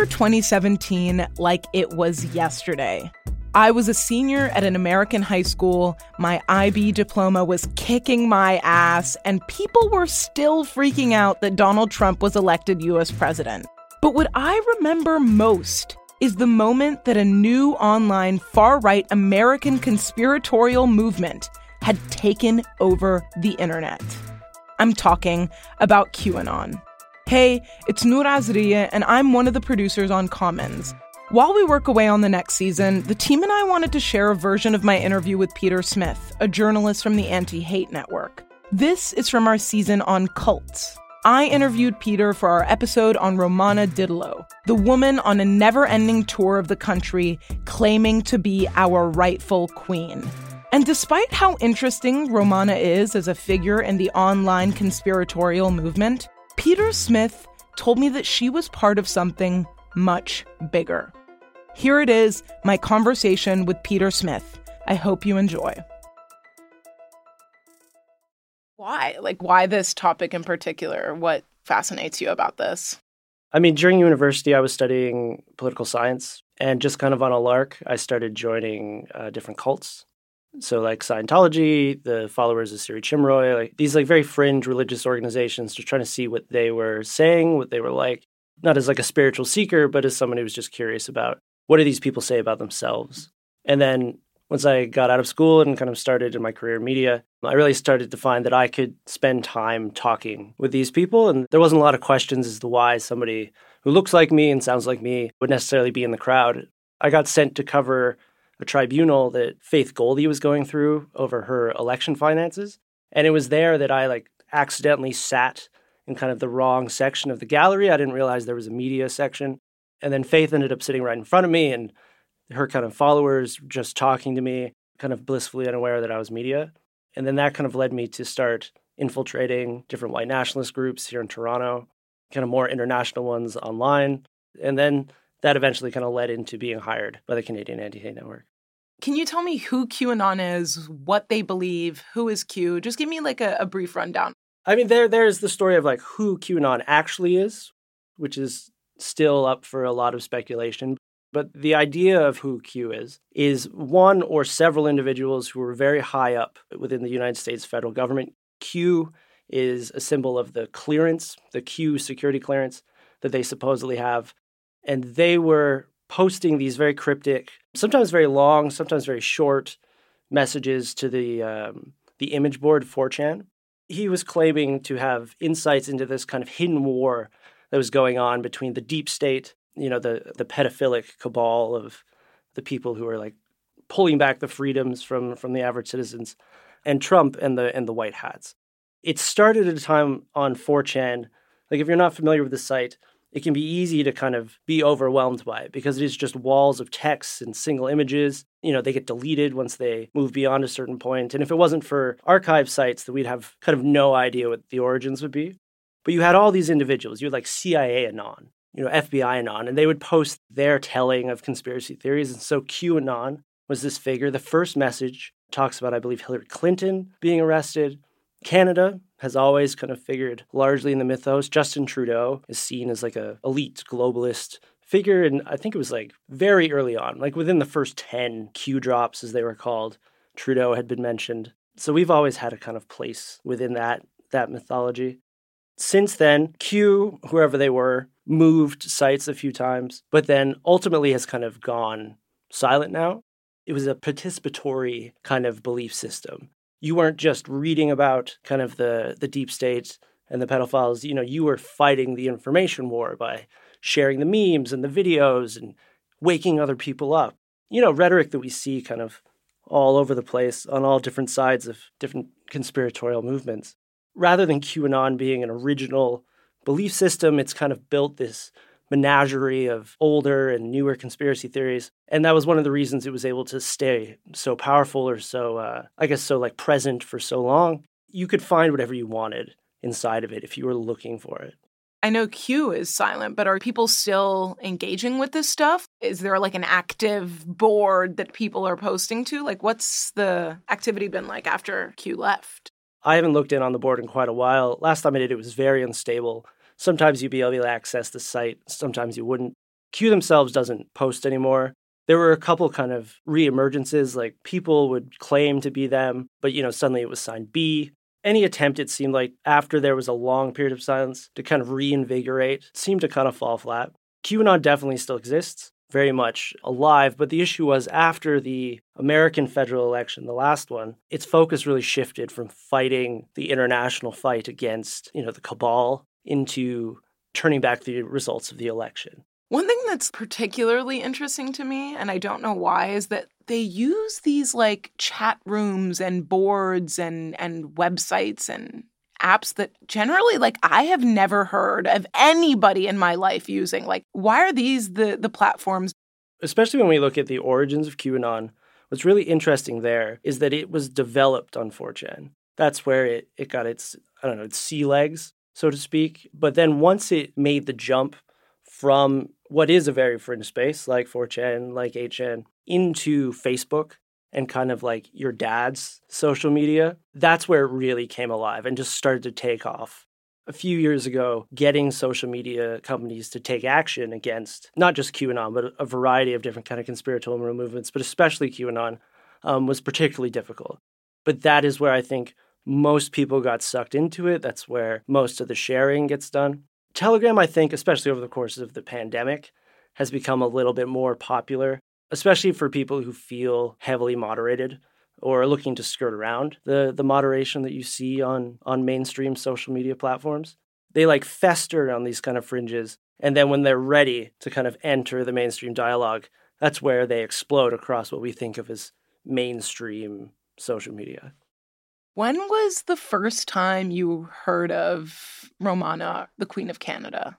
Remember 2017 like it was yesterday. I was a senior at an American high school, my IB diploma was kicking my ass, and people were still freaking out that Donald Trump was elected US president. But what I remember most is the moment that a new online far right American conspiratorial movement had taken over the internet. I'm talking about QAnon. Hey, it's Noor Azrieh, and I'm one of the producers on Commons. While we work away on the next season, the team and I wanted to share a version of my interview with Peter Smith, a journalist from the Anti Hate Network. This is from our season on cults. I interviewed Peter for our episode on Romana Didulo, the woman on a never ending tour of the country claiming to be our rightful queen. And despite how interesting Romana is as a figure in the online conspiratorial movement, Peter Smith told me that she was part of something much bigger. Here it is my conversation with Peter Smith. I hope you enjoy. Why? Like, why this topic in particular? What fascinates you about this? I mean, during university, I was studying political science, and just kind of on a lark, I started joining uh, different cults. So like Scientology, the followers of Sri Chinmoy, like these like very fringe religious organizations, just trying to see what they were saying, what they were like, not as like a spiritual seeker, but as someone who was just curious about what do these people say about themselves. And then once I got out of school and kind of started in my career in media, I really started to find that I could spend time talking with these people. And there wasn't a lot of questions as to why somebody who looks like me and sounds like me would necessarily be in the crowd. I got sent to cover a tribunal that Faith Goldy was going through over her election finances. And it was there that I like accidentally sat in kind of the wrong section of the gallery. I didn't realize there was a media section. And then Faith ended up sitting right in front of me and her kind of followers just talking to me, kind of blissfully unaware that I was media. And then that kind of led me to start infiltrating different white nationalist groups here in Toronto, kind of more international ones online. And then that eventually kind of led into being hired by the Canadian Anti Hate Network. Can you tell me who QAnon is, what they believe, who is Q? Just give me like a, a brief rundown. I mean, there there's the story of like who QAnon actually is, which is still up for a lot of speculation. But the idea of who Q is is one or several individuals who are very high up within the United States federal government. Q is a symbol of the clearance, the Q security clearance that they supposedly have. And they were posting these very cryptic, sometimes very long, sometimes very short messages to the um, the image board 4chan. He was claiming to have insights into this kind of hidden war that was going on between the deep state, you know, the the pedophilic cabal of the people who are like pulling back the freedoms from from the average citizens, and Trump and the and the white hats. It started at a time on 4chan. Like if you're not familiar with the site, it can be easy to kind of be overwhelmed by it because it is just walls of text and single images. You know, they get deleted once they move beyond a certain point. And if it wasn't for archive sites, that we'd have kind of no idea what the origins would be. But you had all these individuals. You had like CIA Anon, you know, FBI Anon, and they would post their telling of conspiracy theories. And so QAnon was this figure. The first message talks about, I believe, Hillary Clinton being arrested. Canada has always kind of figured largely in the mythos. Justin Trudeau is seen as like a elite globalist figure, and I think it was like very early on, like within the first 10 Q drops, as they were called, Trudeau had been mentioned. So we've always had a kind of place within that that mythology. Since then, Q, whoever they were, moved sites a few times, but then ultimately has kind of gone silent now. It was a participatory kind of belief system. You weren't just reading about kind of the, the deep state and the pedophiles, you know, you were fighting the information war by sharing the memes and the videos and waking other people up. You know, rhetoric that we see kind of all over the place on all different sides of different conspiratorial movements. Rather than QAnon being an original belief system, it's kind of built this menagerie of older and newer conspiracy theories. And that was one of the reasons it was able to stay so powerful or so, uh, I guess, so like present for so long. You could find whatever you wanted inside of it if you were looking for it. I know Q is silent, but are people still engaging with this stuff? Is there like an active board that people are posting to? Like, what's the activity been like after Q left? I haven't looked in on the board in quite a while. Last time I did, it was very unstable. Sometimes you'd be able to access the site, sometimes you wouldn't. Q themselves doesn't post anymore. There were a couple kind of reemergences, like people would claim to be them, but you know, suddenly it was signed B any attempt, it seemed like, after there was a long period of silence to kind of reinvigorate, seemed to kind of fall flat. QAnon definitely still exists, very much alive, but the issue was after the American federal election, the last one, its focus really shifted from fighting the international fight against, you know, the cabal into turning back the results of the election. One thing that's particularly interesting to me, and I don't know why, is that they use these like chat rooms and boards and and websites and apps that generally like I have never heard of anybody in my life using. Like why are these the the platforms? Especially when we look at the origins of QAnon, what's really interesting there is that it was developed on 4chan. That's where it, it got its I don't know, its sea legs, so to speak. But then once it made the jump from what is a very fringe space like 4chan, like 8chan, into Facebook and kind of like your dad's social media, that's where it really came alive and just started to take off. A few years ago, getting social media companies to take action against not just QAnon, but a variety of different kind of conspiratorial movements, but especially QAnon, um, was particularly difficult. But that is where I think most people got sucked into it. That's where most of the sharing gets done. Telegram, I think, especially over the course of the pandemic, has become a little bit more popular, especially for people who feel heavily moderated or are looking to skirt around the, the moderation that you see on, on mainstream social media platforms. They like fester on these kind of fringes. And then when they're ready to kind of enter the mainstream dialogue, that's where they explode across what we think of as mainstream social media. When was the first time you heard of Romana, the Queen of Canada?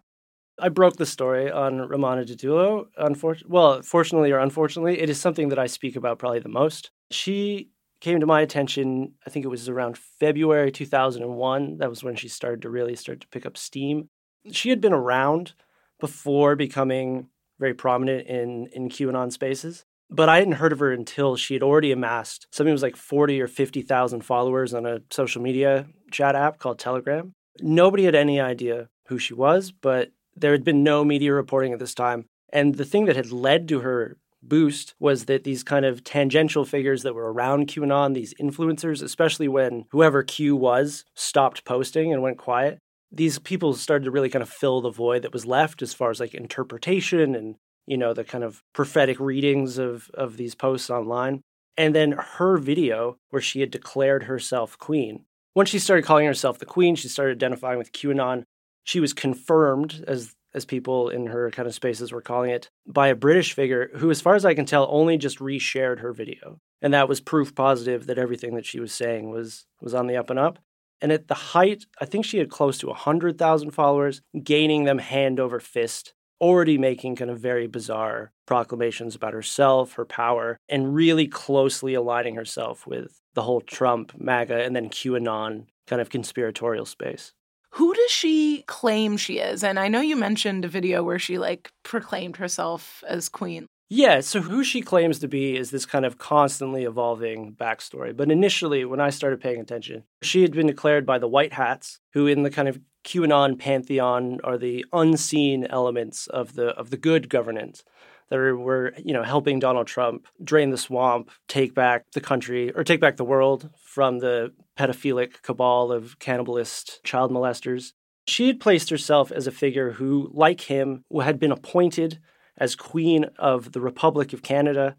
I broke the story on Romana Didulo. Unfor- well, fortunately or unfortunately, it is something that I speak about probably the most. She came to my attention, I think it was around February 2001. That was when she started to really start to pick up steam. She had been around before becoming very prominent in, in QAnon spaces but I hadn't heard of her until she had already amassed something was like 40 or 50,000 followers on a social media chat app called Telegram. Nobody had any idea who she was, but there had been no media reporting at this time. And the thing that had led to her boost was that these kind of tangential figures that were around QAnon, these influencers, especially when whoever Q was stopped posting and went quiet, these people started to really kind of fill the void that was left as far as like interpretation and you know, the kind of prophetic readings of, of these posts online. And then her video where she had declared herself queen. Once she started calling herself the queen, she started identifying with QAnon. She was confirmed, as as people in her kind of spaces were calling it, by a British figure who, as far as I can tell, only just reshared her video. And that was proof positive that everything that she was saying was was on the up and up. And at the height, I think she had close to 100,000 followers, gaining them hand over fist already making kind of very bizarre proclamations about herself, her power, and really closely aligning herself with the whole Trump, MAGA, and then QAnon kind of conspiratorial space. Who does she claim she is? And I know you mentioned a video where she like proclaimed herself as queen. Yeah, so who she claims to be is this kind of constantly evolving backstory. But initially, when I started paying attention, she had been declared by the White Hats, who in the kind of QAnon pantheon are the unseen elements of the of the good governance that were you know helping Donald Trump drain the swamp, take back the country or take back the world from the pedophilic cabal of cannibalist child molesters. She had placed herself as a figure who, like him, had been appointed as Queen of the Republic of Canada.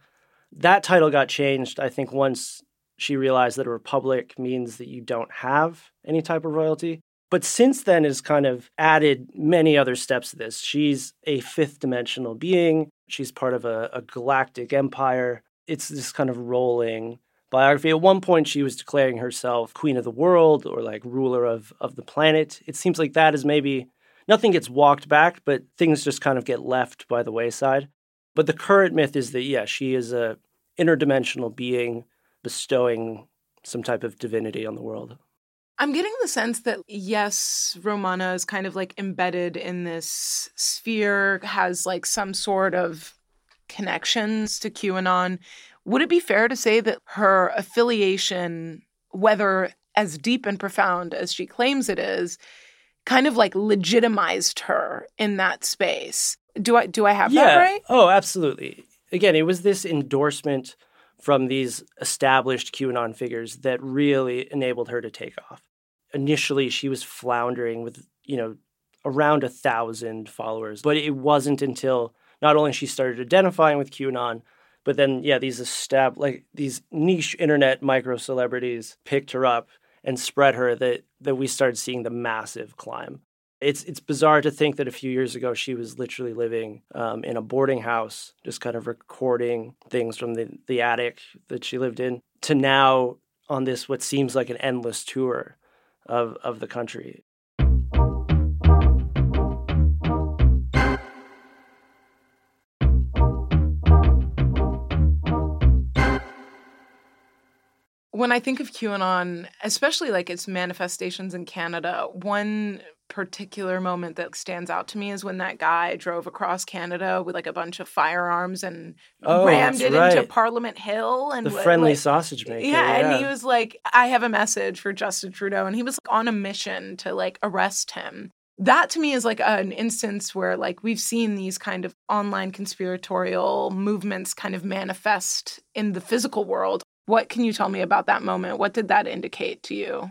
That title got changed, I think, once she realized that a republic means that you don't have any type of royalty. But since then has kind of added many other steps to this. She's a fifth dimensional being. She's part of a, a galactic empire. It's this kind of rolling biography. At one point, she was declaring herself queen of the world or like ruler of, of the planet. It seems like that is maybe nothing gets walked back, but things just kind of get left by the wayside. But the current myth is that, yeah, she is a interdimensional being bestowing some type of divinity on the world. I'm getting the sense that yes, Romana is kind of like embedded in this sphere, has like some sort of connections to QAnon. Would it be fair to say that her affiliation, whether as deep and profound as she claims it is, kind of like legitimized her in that space? Do I do I have yeah. that right? Oh, absolutely. Again, it was this endorsement from these established QAnon figures that really enabled her to take off. Initially, she was floundering with, you know, around a thousand followers, but it wasn't until not only she started identifying with QAnon, but then yeah, these estab- like these niche internet micro celebrities picked her up and spread her that that we started seeing the massive climb it's it's bizarre to think that a few years ago she was literally living um, in a boarding house, just kind of recording things from the the attic that she lived in, to now on this what seems like an endless tour of of the country. When I think of QAnon, especially like its manifestations in Canada, one particular moment that stands out to me is when that guy drove across Canada with like a bunch of firearms and oh, rammed it right. into Parliament Hill and the friendly like, sausage maker. Yeah, yeah, and he was like, "I have a message for Justin Trudeau," and he was like, on a mission to like arrest him. That to me is like an instance where like we've seen these kind of online conspiratorial movements kind of manifest in the physical world. What can you tell me about that moment? What did that indicate to you?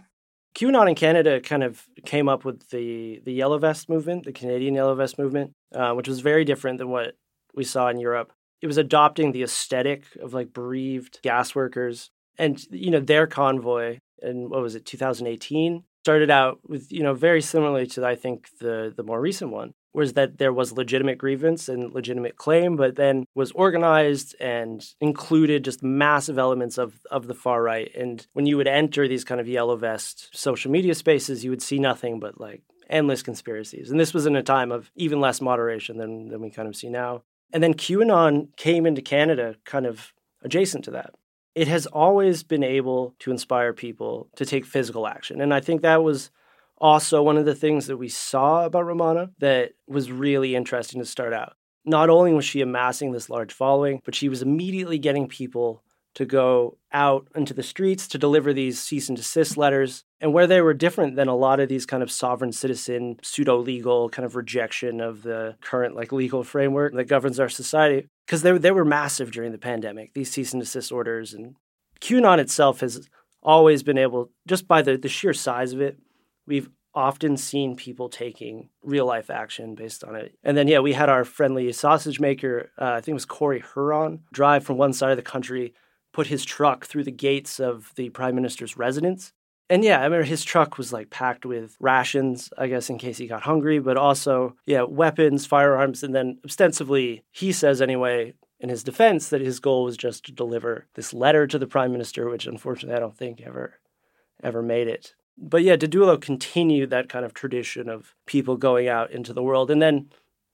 QAnon in Canada kind of came up with the the Yellow Vest movement, the Canadian Yellow Vest movement, uh, which was very different than what we saw in Europe. It was adopting the aesthetic of like bereaved gas workers, and you know their convoy in what was it 2018 started out with you know very similarly to I think the the more recent one was that there was legitimate grievance and legitimate claim, but then was organized and included just massive elements of, of the far right. And when you would enter these kind of yellow vest social media spaces, you would see nothing but like endless conspiracies. And this was in a time of even less moderation than, than we kind of see now. And then QAnon came into Canada kind of adjacent to that. It has always been able to inspire people to take physical action. And I think that was also one of the things that we saw about Romana that was really interesting to start out. Not only was she amassing this large following, but she was immediately getting people to go out into the streets to deliver these cease and desist letters. And where they were different than a lot of these kind of sovereign citizen, pseudo legal kind of rejection of the current like legal framework that governs our society, because they, they were massive during the pandemic, these cease and desist orders. And QAnon itself has always been able, just by the, the sheer size of it, we've often seen people taking real life action based on it. And then, yeah, we had our friendly sausage maker, uh, I think it was Corey Hurren, drive from one side of the country, put his truck through the gates of the prime minister's residence. And yeah, I remember his truck was like packed with rations, I guess, in case he got hungry, but also, yeah, weapons, firearms. And then ostensibly, he says anyway, in his defense, that his goal was just to deliver this letter to the prime minister, which unfortunately I don't think ever ever made it but yeah, Didulo continued that kind of tradition of people going out into the world. And then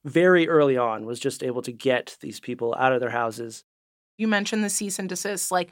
very early on was just able to get these people out of their houses. You mentioned the cease and desist. Like,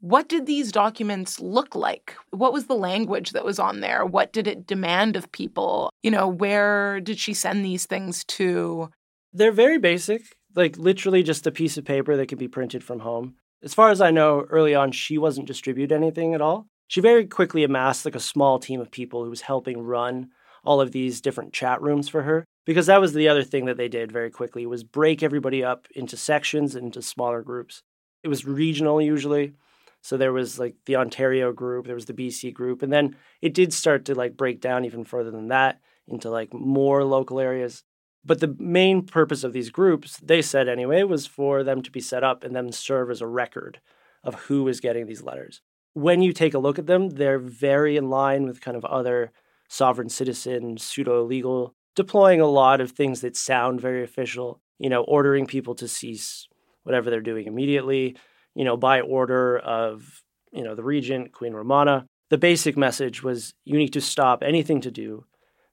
what did these documents look like? What was the language that was on there? What did it demand of people? You know, where did she send these things to? They're very basic, like literally just a piece of paper that could be printed from home. As far as I know, early on, she wasn't distributing anything at all. She very quickly amassed like a small team of people who was helping run all of these different chat rooms for her because that was the other thing that they did very quickly was break everybody up into sections and into smaller groups. It was regional usually so there was like the ontario group there was the bc group and then it did start to like break down even further than that into like more local areas. But the main purpose of these groups they said anyway was for them to be set up and then serve as a record of who is getting these letters when you take a look at them they're very in line with kind of other sovereign citizen pseudo legal deploying a lot of things that sound very official, you know, ordering people to cease whatever they're doing immediately, you know, by order of, you know, the regent, Queen Romana. The basic message was you need to stop anything to do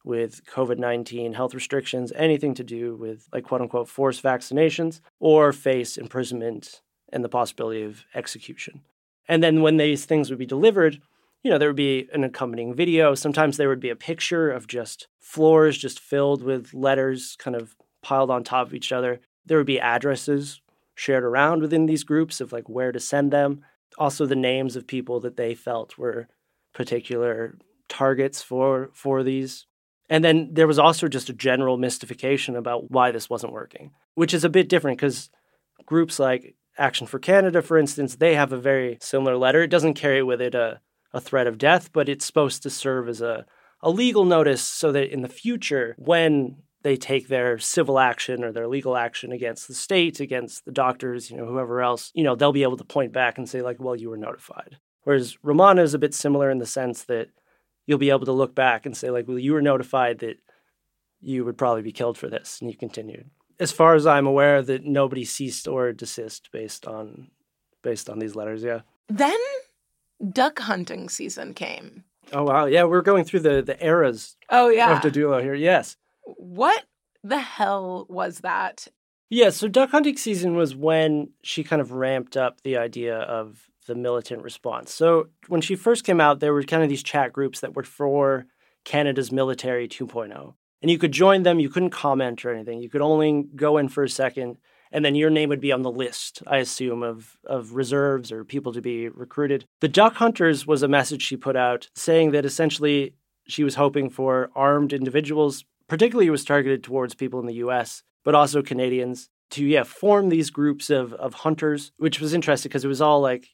with COVID 19 health restrictions, anything to do with, like, quote unquote, forced vaccinations, or face imprisonment and the possibility of execution. And then when these things would be delivered, you know, there would be an accompanying video. Sometimes there would be a picture of just floors just filled with letters kind of piled on top of each other. There would be addresses shared around within these groups of like where to send them. Also the names of people that they felt were particular targets for for these. And then there was also just a general mystification about why this wasn't working, which is a bit different because groups like Action for Canada, for instance, they have a very similar letter. It doesn't carry with it a a threat of death, but it's supposed to serve as a, a legal notice so that in the future, when they take their civil action or their legal action against the state, against the doctors, you know, whoever else, you know, they'll be able to point back and say, like, well, you were notified. Whereas Romana is a bit similar in the sense that you'll be able to look back and say, like, well, you were notified that you would probably be killed for this, and you continued. As far as I'm aware, that nobody ceased or desist based on based on these letters. Yeah. Then duck hunting season came. Oh wow, yeah, we're going through the the eras. Oh yeah, of Didulo here. Yes. What the hell was that? Yeah, so duck hunting season was when she kind of ramped up the idea of the militant response. So when she first came out, there were kind of these chat groups that were for Canada's military 2.0. And you could join them, you couldn't comment or anything. You could only go in for a second and then your name would be on the list, I assume, of, of reserves or people to be recruited. The Duck Hunters was a message she put out saying that essentially she was hoping for armed individuals, particularly it was targeted towards people in the US, but also Canadians, to yeah, form these groups of of hunters, which was interesting because it was all like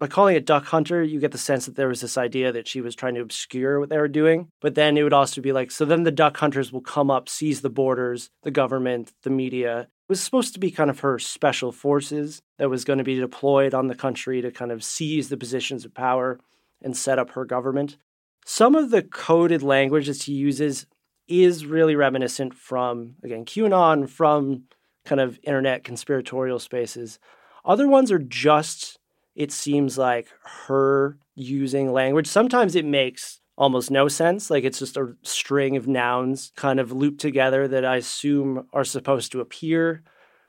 by calling it Duck Hunter, you get the sense that there was this idea that she was trying to obscure what they were doing. But then it would also be like, so then the Duck Hunters will come up, seize the borders, the government, the media, was supposed to be kind of her special forces that was going to be deployed on the country to kind of seize the positions of power and set up her government. Some of the coded language that she uses is really reminiscent from, again, QAnon, from kind of internet conspiratorial spaces. Other ones are just, it seems like her using language. Sometimes it makes almost no sense. Like it's just a string of nouns kind of looped together that I assume are supposed to appear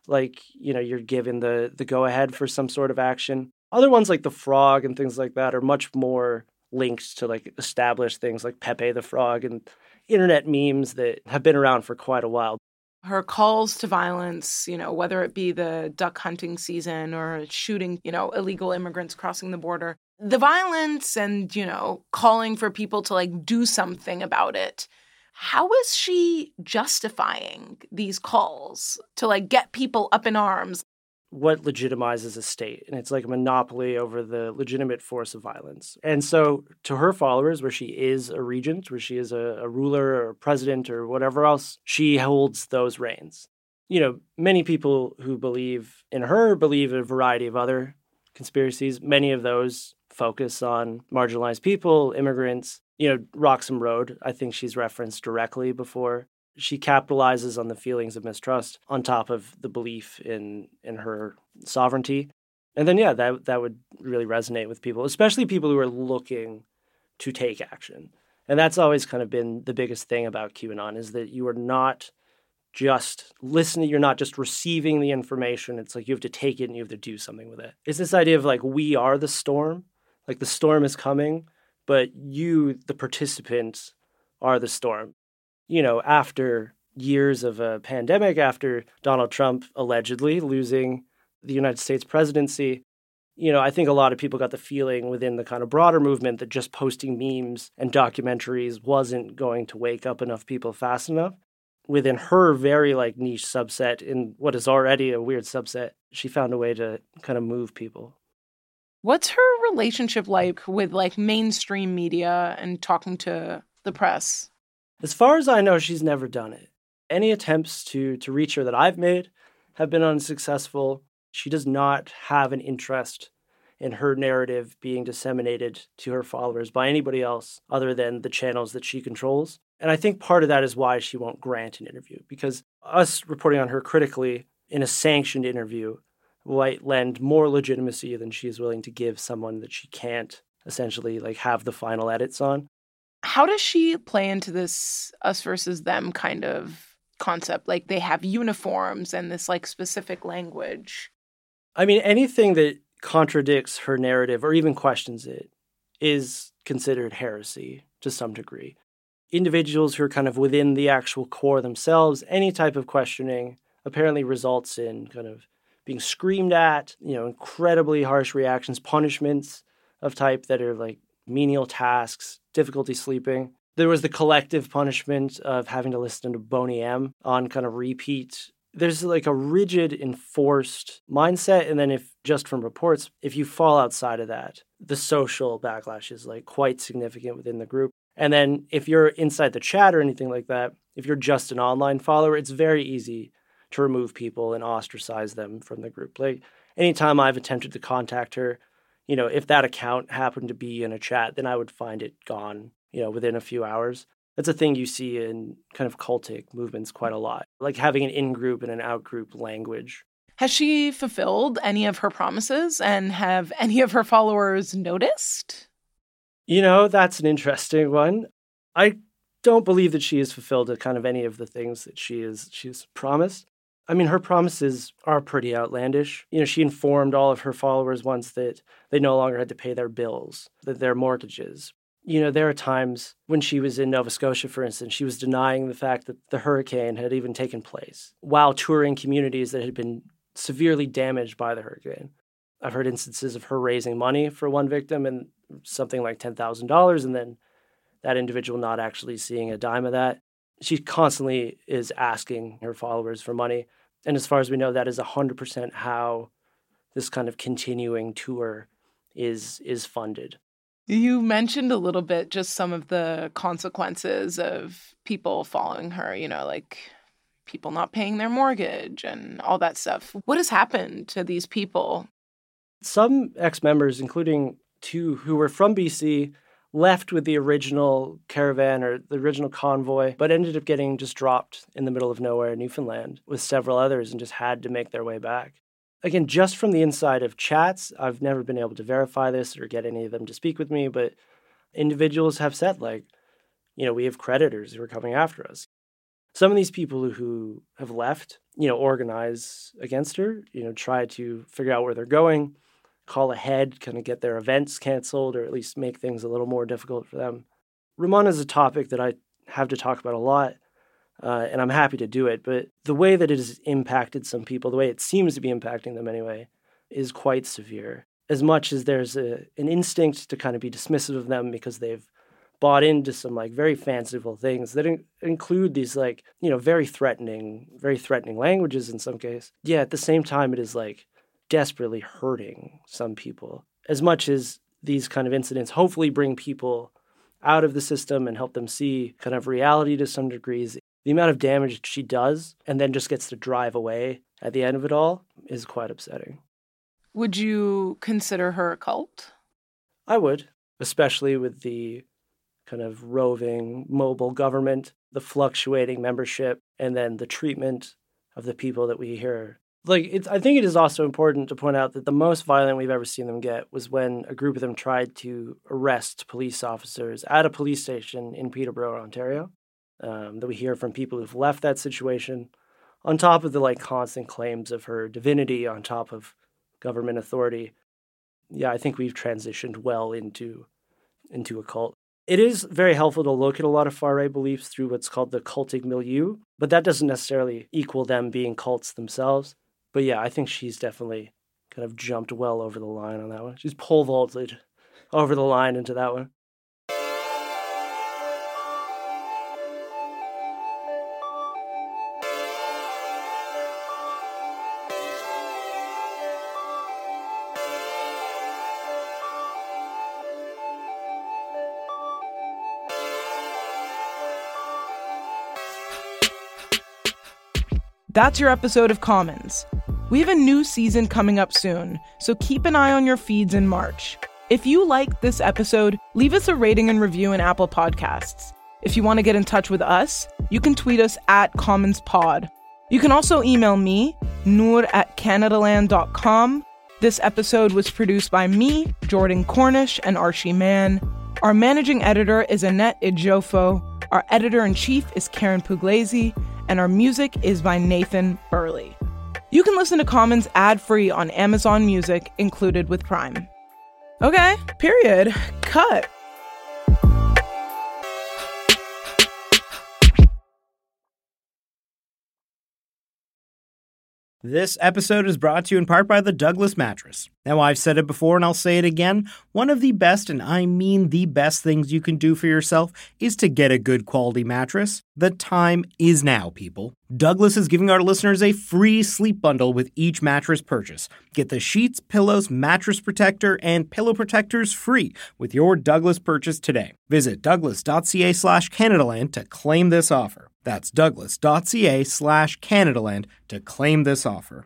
like, you know, you're given the the go ahead for some sort of action. Other ones like the frog and things like that are much more linked to like established things like Pepe the Frog and internet memes that have been around for quite a while. Her calls to violence, you know, whether it be the duck hunting season or shooting, you know, illegal immigrants crossing the border, the violence and, you know, calling for people to like do something about it. How is she justifying these calls to like get people up in arms? What legitimizes a state? And it's like a monopoly over the legitimate force of violence. And so, to her followers, where she is a regent, where she is a, a ruler or a president or whatever else, she holds those reins. You know, many people who believe in her believe in a variety of other conspiracies. Many of those focus on marginalized people, immigrants. You know, Roxham Road, I think she's referenced directly before. She capitalizes on the feelings of mistrust on top of the belief in in her sovereignty. And then yeah, that that would really resonate with people, especially people who are looking to take action. And that's always kind of been the biggest thing about QAnon is that you are not just listening, you're not just receiving the information. It's like you have to take it and you have to do something with it. It's this idea of like we are the storm like the storm is coming, but you, the participants, are the storm. You know, after years of a pandemic, after Donald Trump allegedly losing the United States presidency, You know, I think a lot of people got the feeling within the kind of broader movement that just posting memes and documentaries wasn't going to wake up enough people fast enough. Within her very like niche subset in what is already a weird subset, she found a way to kind of move people. What's her relationship like with like mainstream media and talking to the press? As far as I know, she's never done it. Any attempts to to reach her that I've made have been unsuccessful. She does not have an interest in her narrative being disseminated to her followers by anybody else other than the channels that she controls. And I think part of that is why she won't grant an interview because us reporting on her critically in a sanctioned interview might lend more legitimacy than she is willing to give someone that she can't essentially like have the final edits on. How does she play into this us versus them kind of concept? Like they have uniforms and this like specific language. I mean, anything that contradicts her narrative or even questions it is considered heresy to some degree. Individuals who are kind of within the actual core themselves, any type of questioning apparently results in kind of being screamed at, you know, incredibly harsh reactions, punishments of type that are like menial tasks, difficulty sleeping. There was the collective punishment of having to listen to Boney M on kind of repeat. There's like a rigid enforced mindset and then if just from reports if you fall outside of that the social backlash is like quite significant within the group. And then if you're inside the chat or anything like that if you're just an online follower it's very easy to remove people and ostracize them from the group. Like anytime i've attempted to contact her you know if that account happened to be in a chat then i would find it gone you know within a few hours that's a thing you see in kind of cultic movements quite a lot, like having an in group and an out group language. Has she fulfilled any of her promises and have any of her followers noticed? You know, that's an interesting one. I don't believe that she has fulfilled kind of any of the things that she is she's promised. I mean, her promises are pretty outlandish. You know, she informed all of her followers once that they no longer had to pay their bills, that their mortgages, you know, there are times when she was in Nova Scotia, for instance, she was denying the fact that the hurricane had even taken place while touring communities that had been severely damaged by the hurricane. I've heard instances of her raising money for one victim and something like $10,000, and then that individual not actually seeing a dime of that. She constantly is asking her followers for money. And as far as we know, that is 100% how this kind of continuing tour is is funded. You mentioned a little bit just some of the consequences of people following her, you know, like people not paying their mortgage and all that stuff. What has happened to these people? Some ex members, including two who were from BC, left with the original caravan or the original convoy, but ended up getting just dropped in the middle of nowhere in Newfoundland with several others and just had to make their way back again, just from the inside of chats, I've never been able to verify this or get any of them to speak with me, but individuals have said, like, you know, we have creditors who are coming after us. Some of these people who have left, you know, organize against her, you know, try to figure out where they're going, call ahead, kind of get their events canceled or at least make things a little more difficult for them. Ramon is a topic that I have to talk about a lot uh, and I'm happy to do it. But the way that it has impacted some people, the way it seems to be impacting them anyway, is quite severe. As much as there's a, an instinct to kind of be dismissive of them because they've bought into some like very fanciful things that in- include these like you know very threatening, very threatening languages in some case. Yeah, at the same time, it is like desperately hurting some people. As much as these kind of incidents hopefully bring people out of the system and help them see kind of reality to some degrees the amount of damage she does and then just gets to drive away at the end of it all is quite upsetting. Would you consider her a cult? I would, especially with the kind of roving mobile government, the fluctuating membership, and then the treatment of the people that we hear. Like, it's, I think it is also important to point out that the most violent we've ever seen them get was when a group of them tried to arrest police officers at a police station in Peterborough, Ontario um, that we hear from people who've left that situation, on top of the like constant claims of her divinity, on top of government authority. Yeah, I think we've transitioned well into into a cult. It is very helpful to look at a lot of far right beliefs through what's called the cultic milieu, but that doesn't necessarily equal them being cults themselves. But yeah, I think she's definitely kind of jumped well over the line on that one. She's pole vaulted over the line into that one. That's your episode of Commons. We have a new season coming up soon, so keep an eye on your feeds in March. If you liked this episode, leave us a rating and review in Apple Podcasts. If you want to get in touch with us, you can tweet us at CommonsPod. You can also email me, noor at canadaland.com. This episode was produced by me, Jordan Cornish, and Arshy Mann. Our managing editor is Annette Ejiofor. Our editor in chief is Karyn Pugliese and our music is by Nathan Burley. You can listen to Commons ad free on Amazon Music, included with Prime. Okay, period. Cut. This episode is brought to you in part by the Douglas Mattress. Now, I've said it before and I'll say it again. One of the best, and I mean the best things you can do for yourself is to get a good quality mattress. The time is now, people. Douglas is giving our listeners a free sleep bundle with each mattress purchase. Get the sheets, pillows, mattress protector, and pillow protectors free with your Douglas purchase today. Visit douglas.ca slash Canadaland to claim this offer. That's douglas.ca slash Canadaland to claim this offer.